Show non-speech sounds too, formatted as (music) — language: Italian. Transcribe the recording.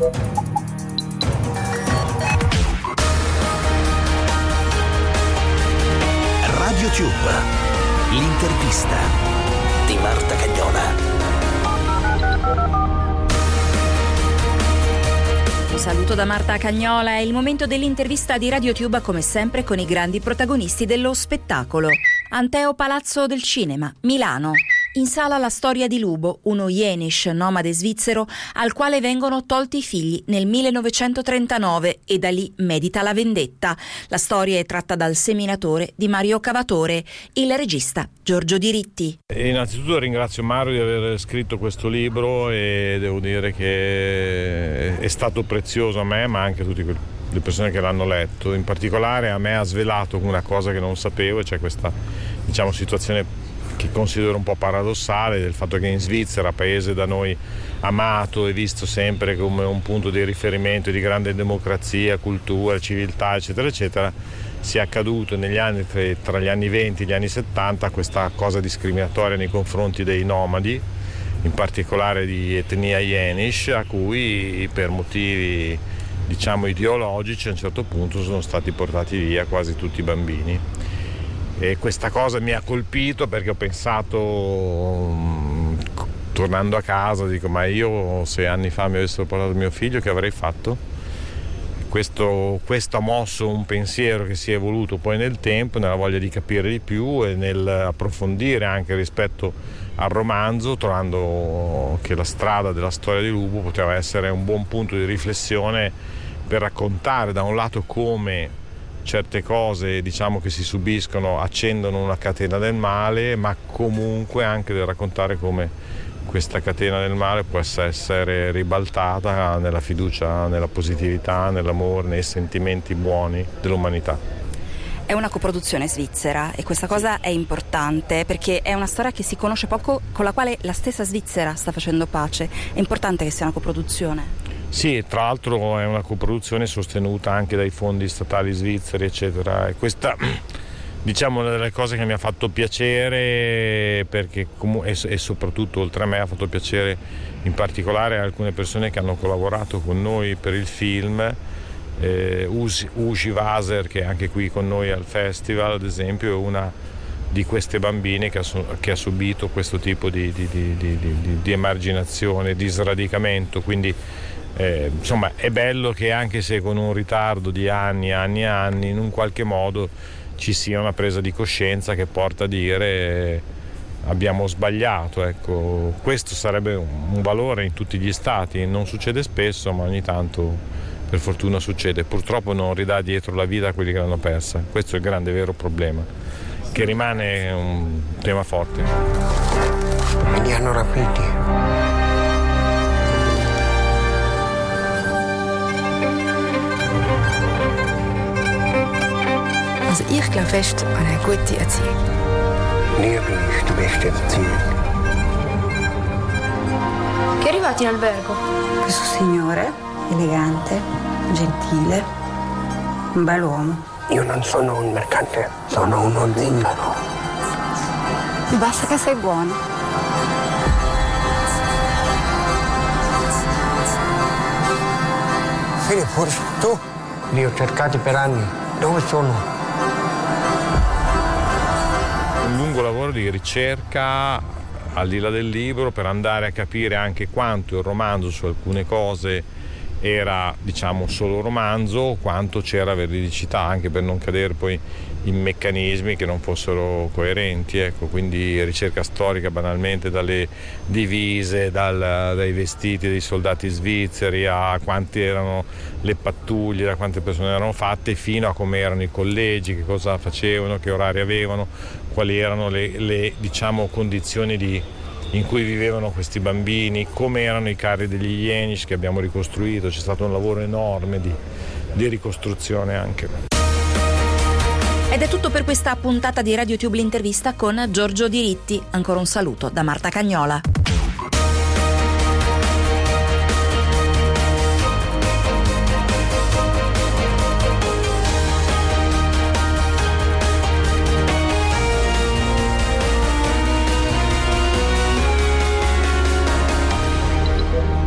Radio Tube, l'intervista di Marta Cagnola. Un saluto da Marta Cagnola, è il momento dell'intervista di RadioTube come sempre con i grandi protagonisti dello spettacolo. Anteo Palazzo del Cinema, Milano. In sala la storia di Lubo, uno Yenish, nomade svizzero, al quale vengono tolti i figli nel 1939 e da lì medita la vendetta. La storia è tratta dal seminatore di Mario Cavatore, il regista Giorgio Diritti. Innanzitutto ringrazio Mario di aver scritto questo libro e devo dire che è stato prezioso a me, ma anche a tutte le persone che l'hanno letto. In particolare a me ha svelato una cosa che non sapevo, cioè questa diciamo, situazione che considero un po' paradossale del fatto che in Svizzera, paese da noi amato e visto sempre come un punto di riferimento di grande democrazia, cultura, civiltà, eccetera, eccetera, sia accaduto negli anni, tra gli anni 20 e gli anni 70 questa cosa discriminatoria nei confronti dei nomadi, in particolare di etnia Yenish, a cui per motivi diciamo ideologici a un certo punto sono stati portati via quasi tutti i bambini. E questa cosa mi ha colpito perché ho pensato, mm, tornando a casa, dico ma io sei anni fa mi avessero portato mio figlio che avrei fatto? Questo, questo, ha mosso un pensiero che si è evoluto poi nel tempo, nella voglia di capire di più e nel approfondire anche rispetto al romanzo, trovando che la strada della storia di Lupo poteva essere un buon punto di riflessione per raccontare da un lato come certe cose diciamo, che si subiscono accendono una catena del male, ma comunque anche da raccontare come questa catena del male può essere ribaltata nella fiducia, nella positività, nell'amore, nei sentimenti buoni dell'umanità. È una coproduzione svizzera e questa cosa è importante perché è una storia che si conosce poco, con la quale la stessa Svizzera sta facendo pace. È importante che sia una coproduzione. Sì, tra l'altro è una coproduzione sostenuta anche dai fondi statali svizzeri, eccetera. E questa (clears throat) diciamo una delle cose che mi ha fatto piacere perché e soprattutto oltre a me ha fatto piacere in particolare alcune persone che hanno collaborato con noi per il film eh, Ushi Vaser che è anche qui con noi al festival ad esempio è una di queste bambine che ha, che ha subito questo tipo di, di, di, di emarginazione, di sradicamento quindi eh, insomma è bello che anche se con un ritardo di anni, anni e anni, in un qualche modo ci sia una presa di coscienza che porta a dire eh, abbiamo sbagliato. Ecco. Questo sarebbe un valore in tutti gli stati, non succede spesso, ma ogni tanto per fortuna succede. Purtroppo non ridà dietro la vita a quelli che l'hanno persa. Questo è il grande vero problema, che rimane un tema forte. Me li hanno rapiti. Also ich glaube fest an eine gute Erziehung. Liebe ist die beste Erziehung. Che è arrivato in albergo? Questo signore, elegante, gentile, un bell'uomo. Io non sono un mercante, sono uno zingaro. Basta che sei buono. Filippo, tu? Li ho cercati per anni. Dove sono? Lungo lavoro di ricerca al di là del libro per andare a capire anche quanto il romanzo su alcune cose era diciamo solo romanzo quanto c'era veridicità anche per non cadere poi in meccanismi che non fossero coerenti ecco. Quindi ricerca storica banalmente dalle divise dal, dai vestiti dei soldati svizzeri a quanti erano le pattuglie da quante persone erano fatte fino a come erano i collegi che cosa facevano che orari avevano quali erano le, le diciamo, condizioni di in cui vivevano questi bambini, come erano i carri degli Ienic che abbiamo ricostruito, c'è stato un lavoro enorme di, di ricostruzione anche. Ed è tutto per questa puntata di RadioTube l'intervista con Giorgio Diritti. Ancora un saluto da Marta Cagnola.